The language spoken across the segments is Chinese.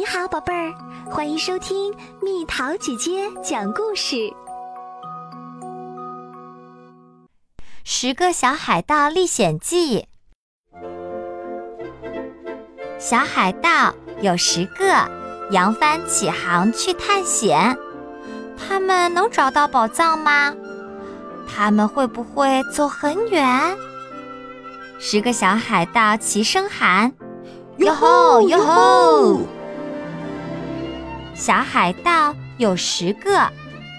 你好，宝贝儿，欢迎收听蜜桃姐姐讲故事。《十个小海盗历险记》。小海盗有十个，扬帆起航去探险。他们能找到宝藏吗？他们会不会走很远？十个小海盗齐声喊：“哟吼哟吼！”小海盗有十个，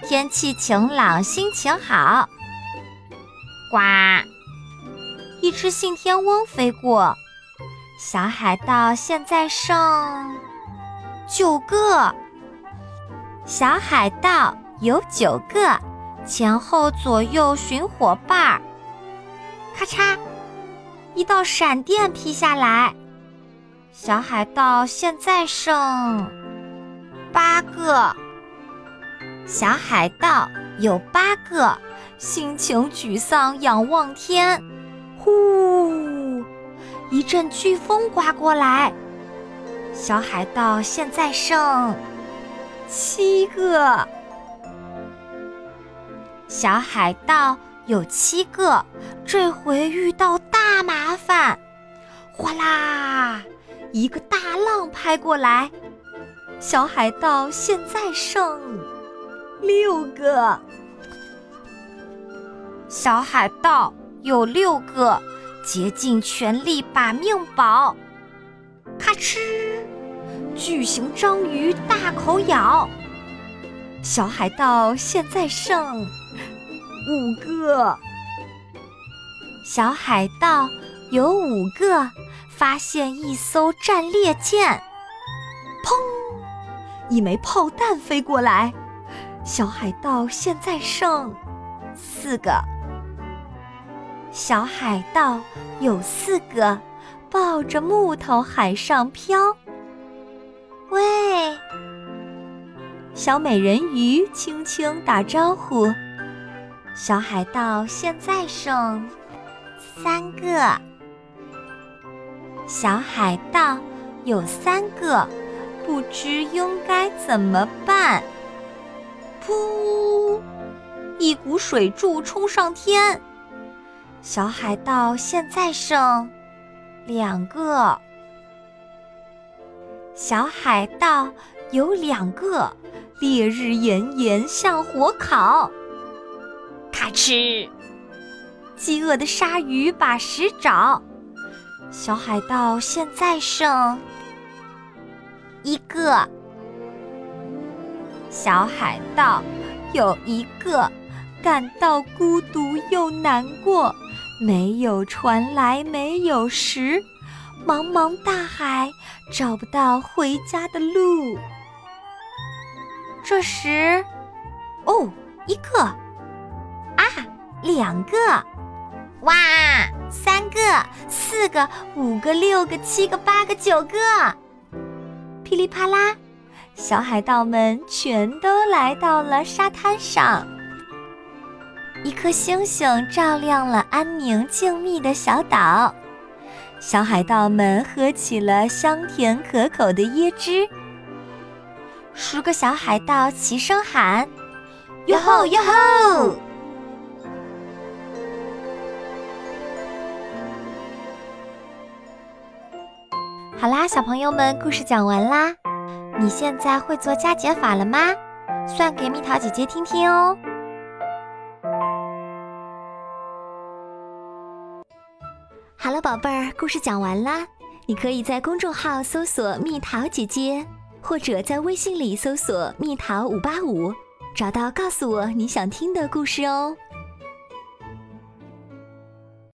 天气晴朗，心情好。呱！一只信天翁飞过，小海盗现在剩九个。小海盗有九个，前后左右寻伙伴。咔嚓！一道闪电劈下来，小海盗现在剩。八个小海盗有八个，心情沮丧，仰望天。呼！一阵飓风刮过来，小海盗现在剩七个。小海盗有七个，这回遇到大麻烦。哗啦！一个大浪拍过来。小海盗现在剩六个，小海盗有六个，竭尽全力把命保。咔哧，巨型章鱼大口咬。小海盗现在剩五个，小海盗有五个，发现一艘战列舰。砰！一枚炮弹飞过来，小海盗现在剩四个。小海盗有四个，抱着木头海上漂。喂，小美人鱼轻轻打招呼。小海盗现在剩三个。小海盗有三个。不知应该怎么办。噗！一股水柱冲上天，小海盗现在剩两个。小海盗有两个，烈日炎炎像火烤。咔哧！饥饿的鲨鱼把食找，小海盗现在剩。一个小海盗有一个，感到孤独又难过，没有船来，没有食，茫茫大海找不到回家的路。这时，哦，一个啊，两个，哇，三个，四个，五个，六个，七个，八个，九个。噼里啪啦，小海盗们全都来到了沙滩上。一颗星星照亮了安宁静谧的小岛，小海盗们喝起了香甜可口的椰汁。十个小海盗齐声喊：“哟吼哟吼！”好啦，小朋友们，故事讲完啦。你现在会做加减法了吗？算给蜜桃姐姐听听哦。好了，宝贝儿，故事讲完啦。你可以在公众号搜索“蜜桃姐姐”，或者在微信里搜索“蜜桃五八五”，找到告诉我你想听的故事哦。